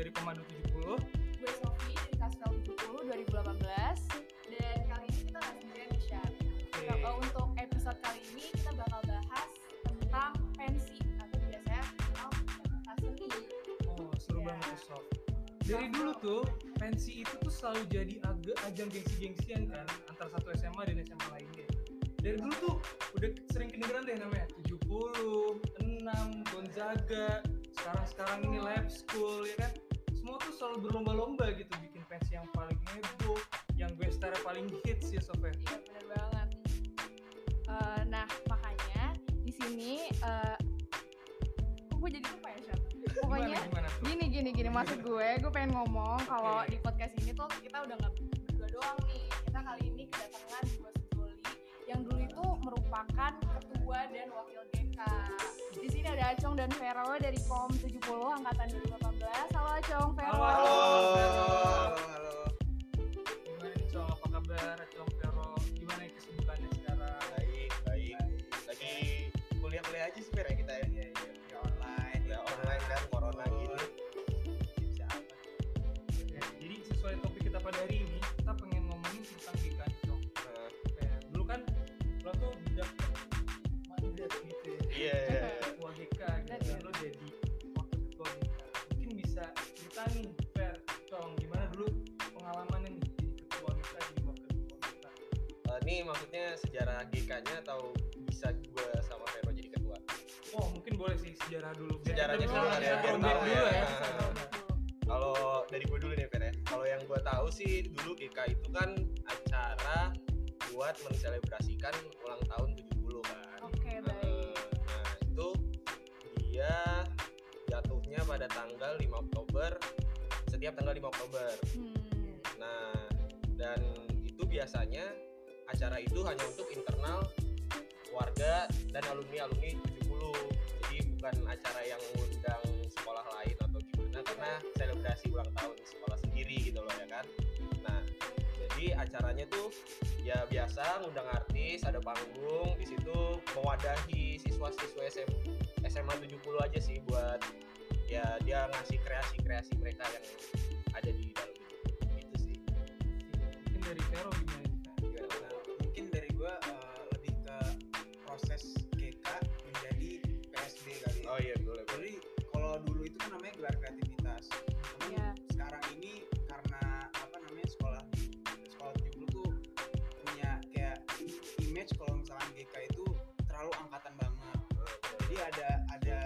dari Pemandu 70 Gue Sofi dari Kastel 70 2018 dan kali ini kita nggak sendirian nih Syar. Oke. Kalau untuk episode kali ini kita bakal bahas tentang pensi atau biasanya pentas seni. Oh seru Iya. banget Sof Dari dulu tuh pensi itu tuh selalu jadi agak ajang gengsi-gengsian kan Antar satu SMA dan SMA lainnya Dari dulu tuh udah sering kedengeran deh namanya 70, 6, Gonzaga Sekarang-sekarang ini Lab School ya kan selalu berlomba-lomba gitu Bikin pensi yang paling heboh Yang gue star paling hits ya Sof ya Iya bener banget. Eh, nah makanya di sini eh kok gue jadi lupa ya Syar? Pokoknya Gimana, gimana gini gini gini maksud gue gue pengen ngomong kalau Oke. di podcast ini tuh kita udah nggak berdua doang nih kita kali ini kedatangan dua sejoli yang dulu itu merupakan ketua dan wakil di sini ada Acong dan Vero dari Kom 70 angkatan 2018 halo Acong Vero Halo, Halo, Vero. halo, halo. Gimana nih Cong, apa kabar? Cong Ini maksudnya sejarah GK-nya atau bisa gue sama Vero jadi ketua? Oh, mungkin boleh sih sejarah dulu. Biar Sejarahnya dulu kan ya, biar throwback tahu dulu ya. ya. Nah. Kalau dari gue dulu nih Fer ya. Kalau yang gue tahu sih dulu GK itu kan acara buat menselebrasikan ulang tahun 70 kan. oke baik Nah, itu dia jatuhnya pada tanggal 5 Oktober setiap tanggal 5 Oktober. hmm. Nah, dan itu biasanya acara itu hanya untuk internal warga dan alumni-alumni 70. Jadi bukan acara yang mengundang sekolah lain atau gimana karena selebrasi ulang tahun sekolah sendiri gitu loh ya kan. Nah, jadi acaranya tuh ya biasa ngundang artis, ada panggung, di situ mewadahi siswa-siswa SM, SMA 70 aja sih buat ya dia ngasih kreasi-kreasi mereka yang ada di dalam itu sih. Mungkin dari Vero ada ada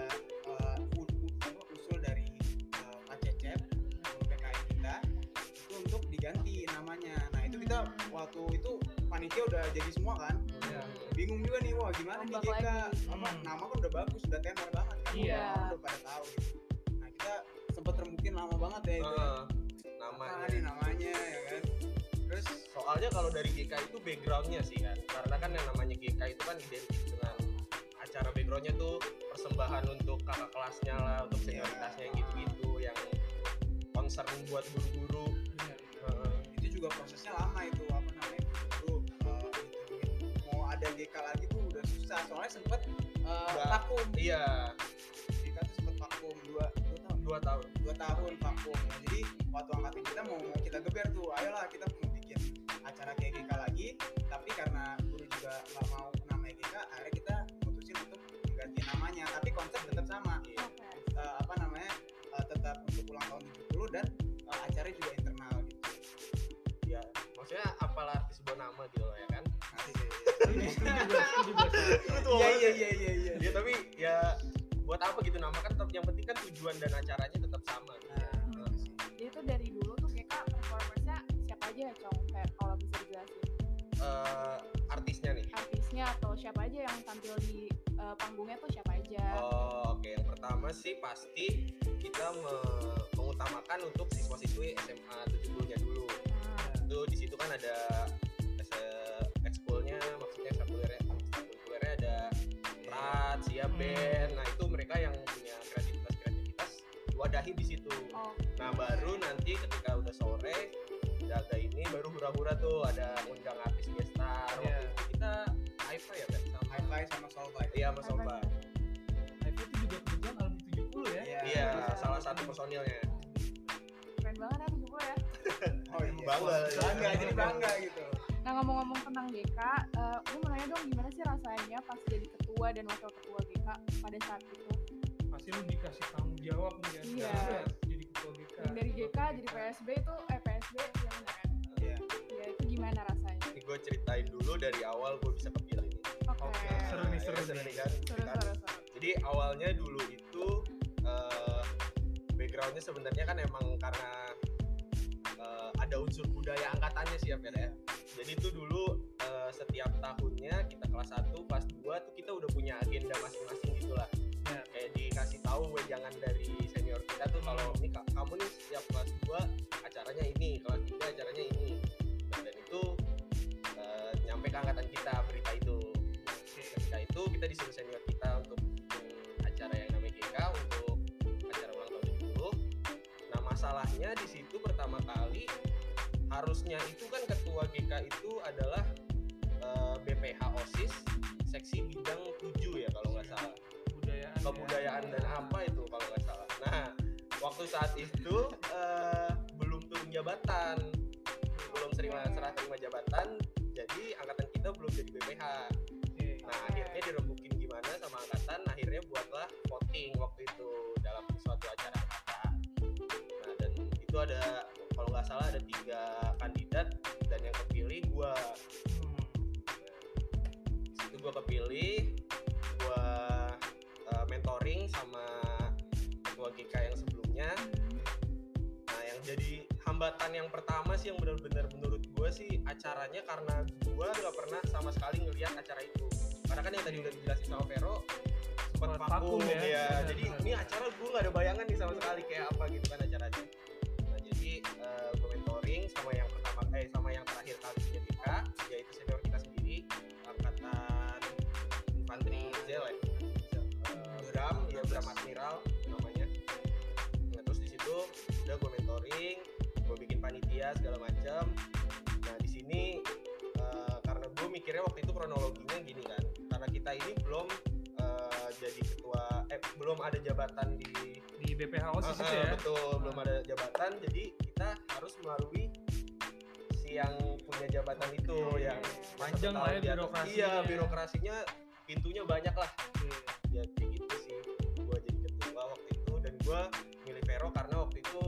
uh, usul dari uh, Pak Cecep guru PKN kita itu untuk diganti namanya. Nah itu kita waktu itu panitia udah jadi semua kan. Iya. Bingung juga nih wah gimana nih Ombak GK lagi. apa Hmm. nama kan udah bagus udah tenar banget kan. Iya. Orang udah pada tahu gitu. Nah kita sempet rembukin lama banget ya itu. Eh, Apa namanya. nih namanya ya kan. Terus Soalnya kalau dari GK itu backgroundnya sih kan, karena kan yang namanya GK itu kan identik dengan acara backgroundnya tuh persembahan untuk kakak kelasnya lah, untuk Iya. senioritasnya gitu-gitu, yang concern buat guru-guru. Eh, itu juga prosesnya lama itu apa namanya itu uh, mau ada GK lagi tuh udah susah soalnya sempet uh, vakum. iya, GK tuh sempet vakum dua dua tahun? Dua tahun. dua tahun vakum. Jadi waktu angkatan kita mau, mau kita geber tuh ayolah kita mau bikin acara kayak GK lagi. Tapi karena guru juga nggak mau konsep tetap sama oke Uh, apa namanya uh, tetap untuk ulang tahun 70 dan uh, acaranya juga internal gitu Ya, maksudnya apalah arti sebuah nama gitu loh ya kan. Sof. iya iya iya iya iya Ya tapi ya buat apa gitu nama kan tetap yang penting kan tujuan dan acaranya tetap sama gitu. Nah, gitu sih. Jadi itu dari dulu tuh GK performersnya siapa aja ya Cong? Kalau bisa dijelasin Eh, artisnya nih. artisnya atau siapa aja yang tampil di eh, panggungnya tuh siapa pertama sih pasti kita me- mengutamakan untuk siswa-siswi SMA 70-nya dulu. Itu di situ kan ada se- ekskulnya, maksudnya ekstrakurikulernya, ekstrakurikulernya ada rat, siap Hmm. band. Nah, itu mereka yang punya kreativitas-kreativitas wadahi di situ. oh, Nah, baru nanti ketika udah sore jaga ini baru hura-hura tuh ada undang artis gestar. Waktu Iya. itu kita ya, Ben? Sama Hi-Fi sama Soulbite. Iya, Mas apa personilnya. keren banget ya 70 ya. oh iya Bangga ya. bangga jadi bangga gitu Nah ngomong-ngomong tentang GK, eh gue mau nanya dong gimana sih rasanya pas jadi ketua dan wakil ketua GK pada saat itu? pasti lu dikasih tanggung jawab nih kan Iya. Lu harus jadi ketua GK Yang dari GK jadi PSB itu, eh PSB yang mana kan? Iya. Ya itu gimana rasanya? Ini gue ceritain dulu dari awal gue bisa kepilih ini. Oke. Oke, seru nih, seru Ya, nih. kan? Seru, Kan? seru, seru. Jadi awalnya dulu itu backgroundnya sebenarnya kan emang karena eh, ada unsur budaya angkatannya sih ya ya. Jadi itu dulu eh, setiap tahunnya kita kelas 1, kelas 2 tuh kita udah punya agenda masing-masing gitu lah. Ya. Kayak dikasih tahu jangan dari senior kita tuh kalau ini Kak, kamu nih setiap kelas 2 acaranya ini, kelas 3 acaranya ini. Nah, dan itu eh, nyampe ke angkatan kita berita itu. Ketika itu kita disuruh senior kita masalahnya di situ pertama kali harusnya itu kan ketua GK itu adalah eh, BPH OSIS seksi bidang 7 ya kalau nggak salah. Kebudayaan kebudayaan dan apa itu kalau nggak salah. Nah, waktu saat itu eh, belum turun jabatan, belum terima serah terima jabatan, jadi angkatan kita belum jadi BPH. Nah, akhirnya dirembukin gimana sama angkatan, akhirnya buatlah voting waktu itu itu ada kalau nggak salah ada tiga kandidat dan yang kepilih gua. Situ gue kepilih gue mentoring sama ketua GK yang sebelumnya. Nah yang jadi hambatan yang pertama sih yang benar-benar menurut gue sih acaranya karena gue nggak pernah sama sekali ngelihat acara itu. Karena kan yang tadi udah dijelasin sama Vero sempat vakum, ya. ya, jadi ini acara gue nggak ada bayangan nih sama sekali kayak apa gitu kan acaranya sama yang pertama eh sama yang terakhir kali GK yaitu senior kita sendiri angkatan infanteri Zel ya Eh, Bram ya Bram Admiral namanya. Nah terus di situ udah gue mentoring gue bikin panitia segala macam nah di sini eh, karena gue mikirnya waktu itu kronologinya gini kan karena kita ini belum eh, jadi ketua eh belum ada jabatan di di BPH OSIS Ah, ah, ya? betul belum ada jabatan jadi kita harus melalui yang punya jabatan itu Oke. yang Panjang satu lah ya birokrasinya. iya birokrasinya pintunya banyak lah Oke. ya kayak gitu sih gua jadi ketua waktu itu dan gua milih Vero karena waktu itu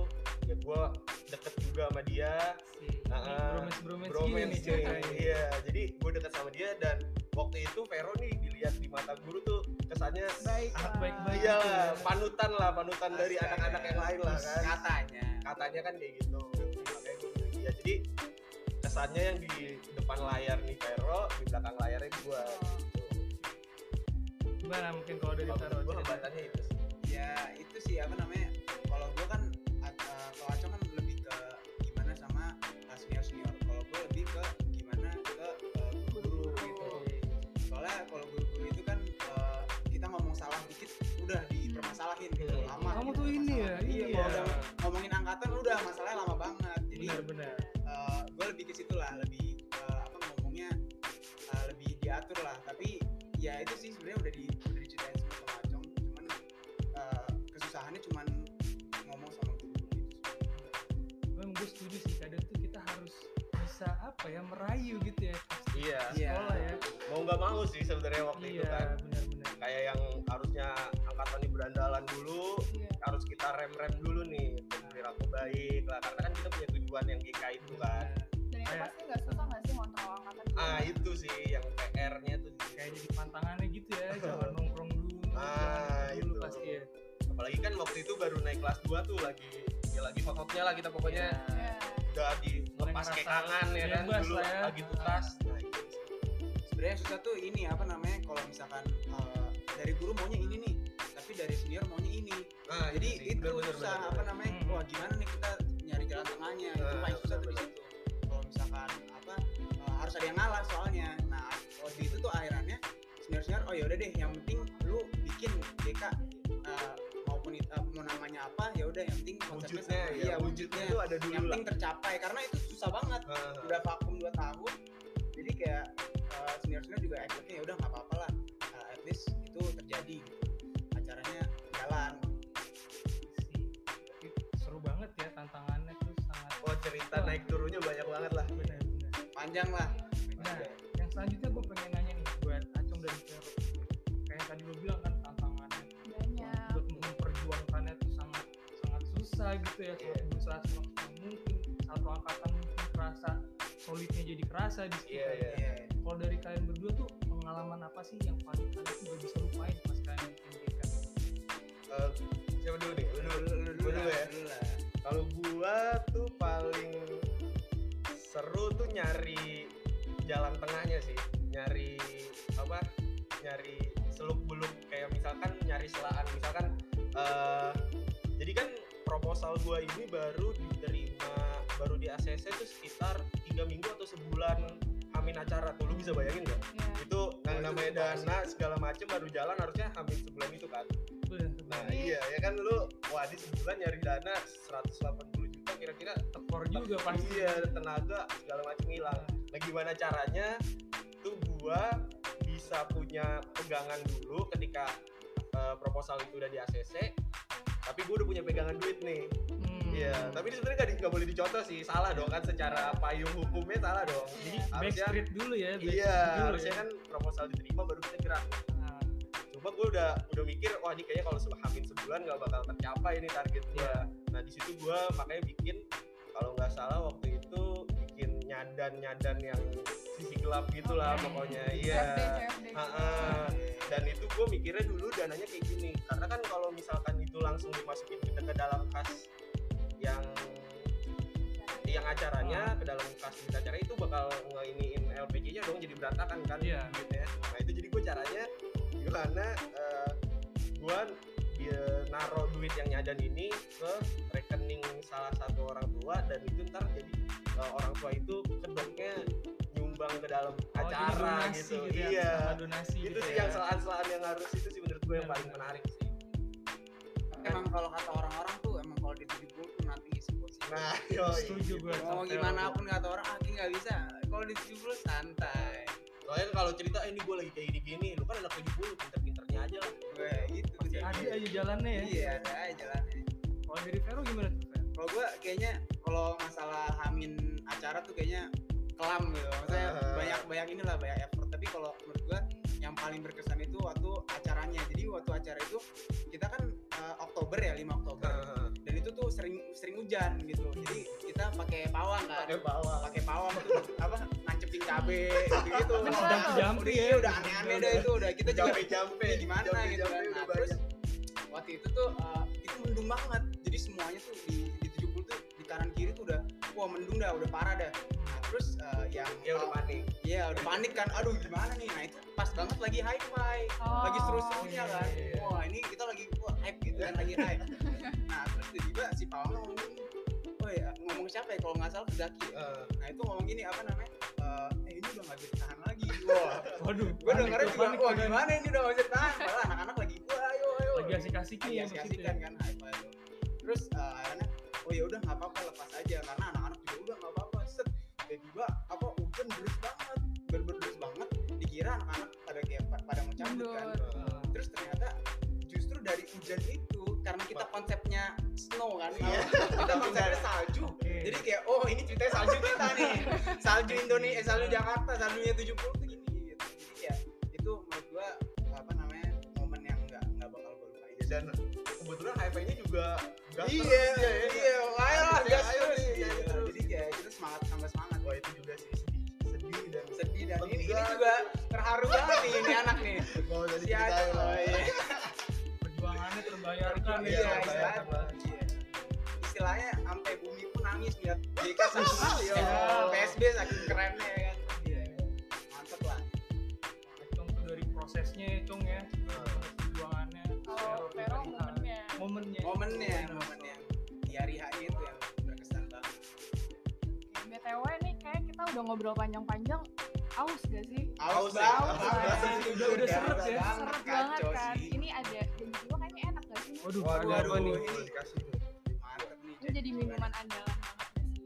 ya gua deket juga sama dia Si, Ah, ini bromance bromance gini nih iya jadi gua deket sama dia dan waktu itu Vero nih dilihat di mata guru tuh kesannya Baik. Anak lah. baik-baik. iya ya. panutan lah panutan dari Astaga. anak-anak yang lain lah kan katanya katanya kan kayak gitu makanya gue dia jadi kesannya yang di depan layar nih Vero di belakang layarnya gua. Gimana mungkin kalau dari Vero cerita? hambatannya itu sih. Ya itu sih apa namanya kalau gue kan uh, kalau Acong kan lebih ke gimana sama senior senior. Kalau gue lebih ke gimana ke uh, guru-guru gitu. Soalnya kalau guru-guru itu kan uh, kita ngomong salah dikit udah dipermasalahin gitu. Hmm. lama Kamu gitu tuh ini ya, iya iya. kalau udah ngomongin angkatan udah masalahnya lama apa ya merayu gitu ya pas iya Iya. sekolah ya mau nggak mau sih sebenarnya waktu itu iya kan benar-benar kayak yang harusnya angkatan di berandalan dulu Iya. harus kita rem-rem dulu nih perilaku baik lah karena kan kita punya tujuan yang GK itu kan Dan itu pasti nggak susah nggak sih ngontrol angkatan? ah itu sih yang PR-nya tuh kayak jadi pantangannya gitu ya jangan nongkrong dulu Ah, jangan dulu itu. pasti ya apalagi kan waktu itu baru naik kelas 2 tuh lagi ya lagi hot-hotnya lah kita pokoknya Iya. Udah di Mulai lepas kekangan ya kan? dulu ya. lagi tutas nah sih. Sebenarnya susah tuh ini apa namanya kalau misalkan uh, dari guru maunya ini nih tapi dari senior maunya ini. Nah jadi sih. itu Bener, susah bener, apa namanya Hmm. wah gimana nih kita nyari jalan tengahnya? Itu Nah, paling susah tuh di situ. Kalau misalkan apa uh, harus ada yang ngalah soalnya. Nah waktu itu tuh akhirannya senior senior oh ya udah deh yang penting lu bikin DK uh, maupun it- uh, mau namanya apa ada dulu yang penting tercapai karena itu susah banget. Ah, udah vakum 2 tahun jadi kayak uh, senior senior juga expectnya ya udah nggak apa-apa lah. Uh, at least itu terjadi. Acaranya jalan sih Tapi seru banget ya tantangannya Cerita naik turunnya banyak banget lah. benar benar. Panjang lah. Nah yang selanjutnya gue pengen nanya nih buat Acung dan Vero. Kayak tadi lo bilang kan tantangannya. Banyak. Untuk memperjuangkannya itu sangat sangat susah gitu ya sangat berusaha solidnya jadi kerasa di Iya, sekitar iya. Iya. kalau dari kalian berdua tuh pengalaman apa sih yang paling kalian tuh gak bisa lupain pas kalian bikin GK Eh, siapa dulu nih? Lu dulu. Lu- lu- lu Gua lah, dulu ya. Kalau gua tuh paling seru tuh nyari jalan tengahnya sih. Nyari apa? Nyari seluk beluk kayak misalkan nyari selaan. Misalkan eh jadi kan proposal gua ini baru diterima baru di ACC tuh sekitar tiga minggu atau sebulan hamin acara tuh lu bisa bayangin nggak? ya. Itu yang itu namanya dana segala macem baru jalan harusnya hamin sebulan itu kan. Nah iya ya kan lu wah di sebulan nyari dana 180 juta kira-kira tekor juga pasti iya tenaga segala macam hilang. Nah gimana caranya tuh gua bisa punya pegangan dulu ketika eh, proposal itu udah di ACC tapi gue udah punya pegangan duit nih. Iya tapi ini sebenarnya nggak nggak boleh dicontoh sih. Salah dong kan secara payung hukumnya salah dong. Jadi harusnya backstreet dulu ya backstreet iya dulu harusnya ya. kan proposal diterima baru kita gerak. Nah, cuma gue udah udah mikir wah ini kayaknya kalau hamin sebulan nggak bakal tercapai ini target gue Iya. nah di situ gue makanya bikin kalau nggak salah waktu itu bikin nyadan nyadan yang sisi gelap gitulah pokoknya. Iya. Ha-ha. dan itu gue mikirnya dulu dananya kayak gini. Karena kan kalau misalkan itu langsung dimasukin ke, ke dalam kas yang yang acaranya ke dalam kas berita acara itu bakal ngeiniin LPG-nya dong jadi berantakan kan Iya. duitnya. Nah itu jadi gue caranya gimana eh, gue dia naruh duit yang nyadan ini ke rekening salah satu orang tua dan itu ntar jadi eh, orang tua itu kedoknya nyumbang ke dalam oh, acara donasi gitu. ya, iya. sama donasi Itu gitu sih ya. yang selaan-selaan yang harus itu sih menurut gue yang Benar, paling menarik sih. emang kalau kata orang-orang Nah, yo, setuju gue mau gimana pun kata orang ah nggak bisa. Kalau di 70 santai. Soalnya kalau cerita eh, ini gue lagi kayak gini-gini, lu kan anak 70, pinter-pinternya aja lah. gue itu pasti tuh. ada aja jalannya ya. Iya ada aja jalannya. Kalau dari Vero gimana? Kalau gue kayaknya kalau masalah hamin acara tuh kayaknya kelam gitu. Maksudnya banyak banyak inilah banyak effort. Tapi kalau menurut gue yang paling berkesan itu waktu acaranya. Jadi waktu acara itu kita kan eh, Oktober ya 5 Oktober. Tuh sering sering hujan gitu. Jadi kita pakai pawang kan. Pakai bawah. pakai pawang tuh apa nancepin cabe gitu gitu Sedang jampi udah, ya. iya, udah aneh-aneh deh itu udah kita juga ya gimana gitu kan. nah, terus waktu itu tuh uh, itu mendung banget. Jadi semuanya tuh di, di 70 tuh di kanan kiri tuh udah wah mendung dah udah parah dah. Nah terus uh, yang Ya udah panik. Iya udah panik kan aduh gimana nih? Nah itu pas banget lagi high five Oh. lagi seru-serunya kan. Iya, iya. wah ini kita lagi wah, hype gitu kan lagi hype. Nah terus tiba-tiba si Pawang ngomong gini oh ya ngomong siapa ya? Kalau nggak salah Zaki. Eh, nah itu ngomong gini apa namanya? Eh, eh ini udah nggak bisa ditahan lagi. Wah waduh gue tuh, juga panik wah kan. gimana ini udah gak bisa ditahan padahal anak-anak lagi wah ayo ayo. Lagi asik-asiknya lagi ya asik-asikan kan high five terus eh, akhirnya oh ya udah nggak apa-apa lepas aja. Karena anak-anak juga udah nggak apa-apa. Set tiba-tiba apa hujan deras banget. Bener deras banget. Dikira anak-anak pada kayak pa- pada mau cabut kan. Terus ternyata justru dari hujan itu karena kita konsepnya snow kan Iya. kita konsepnya salju. Jadi kayak oh ini ceritanya salju kita nih. Salju Indonesia eh, salju Jakarta saljunya 70 tuh gini gitu. Jadi kayak itu menurut gua apa namanya momen yang nggak nggak bakal gue lupain. Ya, dan kebetulan HiFi-nya juga iya ya, ya. iya dan ini, ini juga terharu banget nih ini anak nih mau jadi si Aca lah. iya. perjuangannya terbayarkan Iya, iya ya istilahnya lah. istilahnya sampai bumi pun nangis lihat JK Iya. ya, PSB saking kerennya ya kan iya mantep lah Cung tuh dari prosesnya ya Cung ya proses perjuangannya Kalau Vero Vero dari H. momennya. momennya momennya momennya di hari hari itu yang berkesan banget BTW nih kayak kita udah ngobrol panjang-panjang. Aus gak sih? Aus ya, banget. aus banget. Udah- udah seret ya. Seret banget kan. sih. Ini ada dan juga kayaknya enak gak sih? waduh Waduh, waduh, nih ini. mantep nih Ini jadi minuman andalan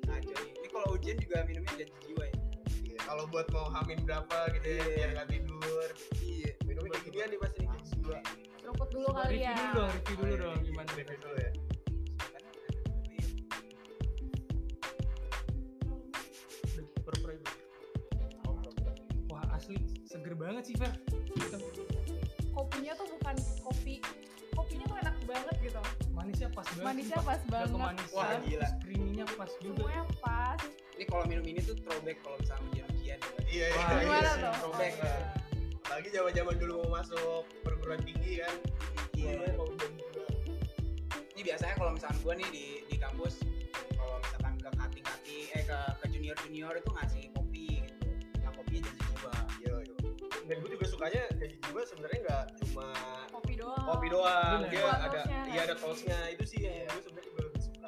banget ini kalau hujan juga minumnya janji jiwa ya Iya, kalau buat mau hamin berapa gitu ya Iya. biar nggak tidur iya minumnya kayak ginian nih pasti nih Seruput dulu kali review ya. dulu dong review dulu Oh, iya. dong gimana review review dulu ya seger banget sih Fer Gitu. kopinya tuh bukan kopi kopinya tuh enak banget gitu manisnya pas banget manisnya pas Udah banget kemanisan, Wah, gila. creaminya pas juga semuanya pas Ini kalau minum ini tuh throwback kalau misalnya ujian-ujian. Iya, iya. Gimana iya. tuh? Throwback lah. Lagi zaman-zaman dulu mau masuk perguruan tinggi kan. Iya. mau ujian juga. Ini biasanya kalau misalkan gua nih di di kampus kalau misalkan ke kating-kating eh ke ke junior-junior itu ngasih kopi gitu. Nah, kopinya jadi. Iya, iya. Dan gue juga sukanya kayak juga sebenarnya nggak cuma kopi doang kopi doang, Bener. dia Buat ada toastnya. iya ada toastnya itu sih yang gue sebenarnya juga lebih suka.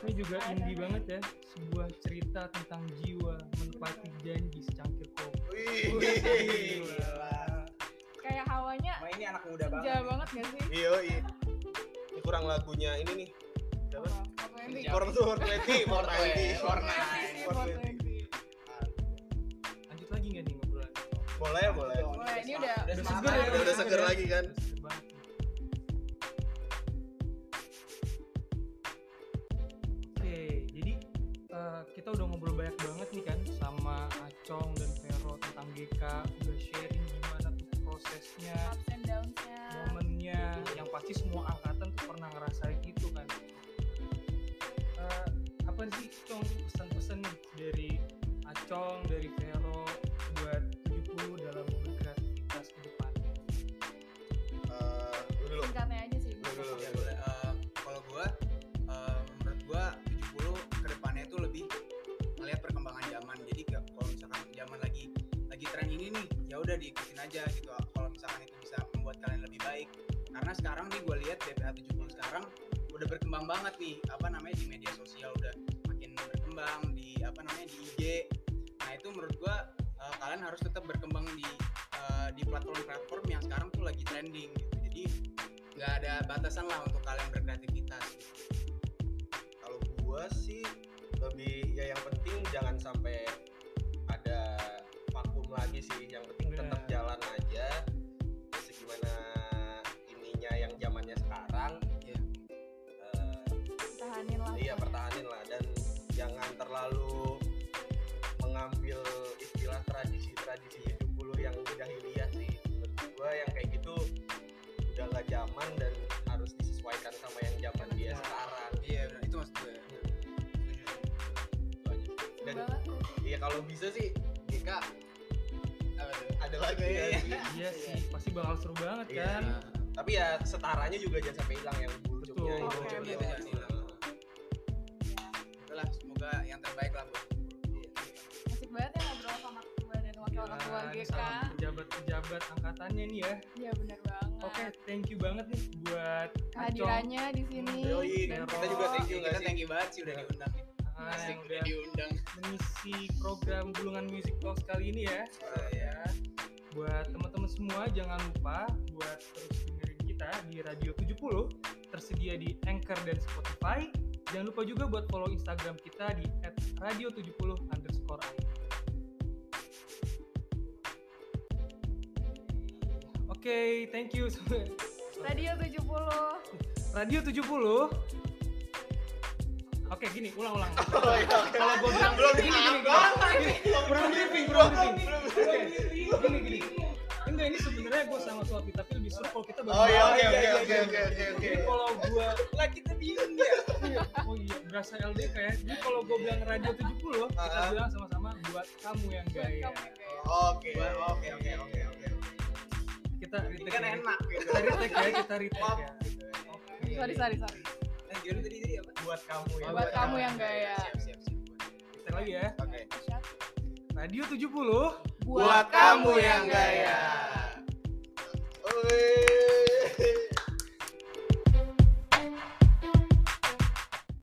Ini juga indie nih. banget ya sebuah cerita tentang jiwa menepati janji secangkir kopi Wih, Gila. kayak hawanya Wah, ini anak muda banget. senja banget gak sih Iya, iya. Ini kurang lagunya ini nih. Siapa? Apa? Yang Fortnite, Fortnite. Fortnite. Fortnite. Boleh, boleh. Boleh, ini udah- udah seger ya, Udah seger lagi kan? Eh, kita udah ngobrol banyak banget nih kan sama Acong dan Vero tentang GK, udah sharing gimana tuh prosesnya, ups and downs-nya momennya, yang pasti semua angkatan tuh pernah ngerasain itu kan. Eh, apa sih Cong pesan-pesan nih dari Acong, dari Vero udah diikutin aja gitu. Kalau misalkan itu bisa membuat kalian lebih baik. Karena sekarang nih gua lihat BPH 70 sekarang udah berkembang banget nih, apa namanya di media sosial udah makin berkembang di apa namanya di IG. Nah, itu menurut gua eh, kalian harus tetap berkembang di eh, di platform-platform yang sekarang tuh lagi trending gitu. Jadi nggak ada batasan lah untuk kalian berkreativitas Kalau gua sih lebih ya yang penting jangan sampai lagi sih. Yang penting tetap jalan aja. Segimana ininya yang zamannya sekarang. Iya. Eh, tahanin lah iya pertahanin lah dan jangan terlalu mengambil istilah tradisi-tradisi 70 yang jahiliyah sih menurut gua yang kayak gitu udah nggak zaman dan harus disesuaikan sama yang zaman dia sekarang iya benar itu maksud gue aja sih. dan iya kalau bisa sih ada lagi Iya, ya iya. Iya sih, pasti bakal seru banget Iya. kan. tapi ya setaranya juga jangan sampai hilang yang bulcuknya Betul. itu Oke, Gitu. betul. jangan hilang. itulah semoga yang terbaik lah bu asik banget ya ngobrol sama ketua dan wakil ketua GK pejabat-pejabat angkatannya nih ya. iya bener banget Oke, thank you banget nih buat kehadirannya di sini Yoi, kita juga thank you kita thank you banget sih udah diundang ah, asik yang udah diundang mengisi program Gulungan Music Talks kali ini ya. Oh, ya. Buat teman-teman semua jangan lupa buat terus dengerin kita di Radio 70 tersedia di Anchor dan Spotify. Jangan lupa juga buat follow Instagram kita di @radio70 underscore. Oke, thank you. radio 70 Radio 70 Oke gini, ulang-ulang. Oh, iya. Kalau gue bilang Belum gini, gini, gini. Belum briefing, belum briefing. Oke, gini, gini. Enggak, ini sebenarnya gue sama Suapi, tapi lebih seru kalau kita oh iya oke oke oke oke oke kalau gue lah kita bingung ya Iya, oh iya, berasa LDK ya. Jadi kalau gue bilang radio 70, kita bilang sama-sama buat kamu yang gaya. ya, oke oke oke oke oke Kita ini retake kan ya. enak gitu Kita retake ya, kita retake ya. Oke. sorry sorry sorry eh gimana tadi tadi apa buat kamu ya Buat kamu yang gaya. siap siap siap Retake lagi ya. oke. Radio 70 buat kamu yang gaya Wih.